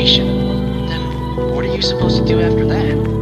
information, then what are you supposed to do after that?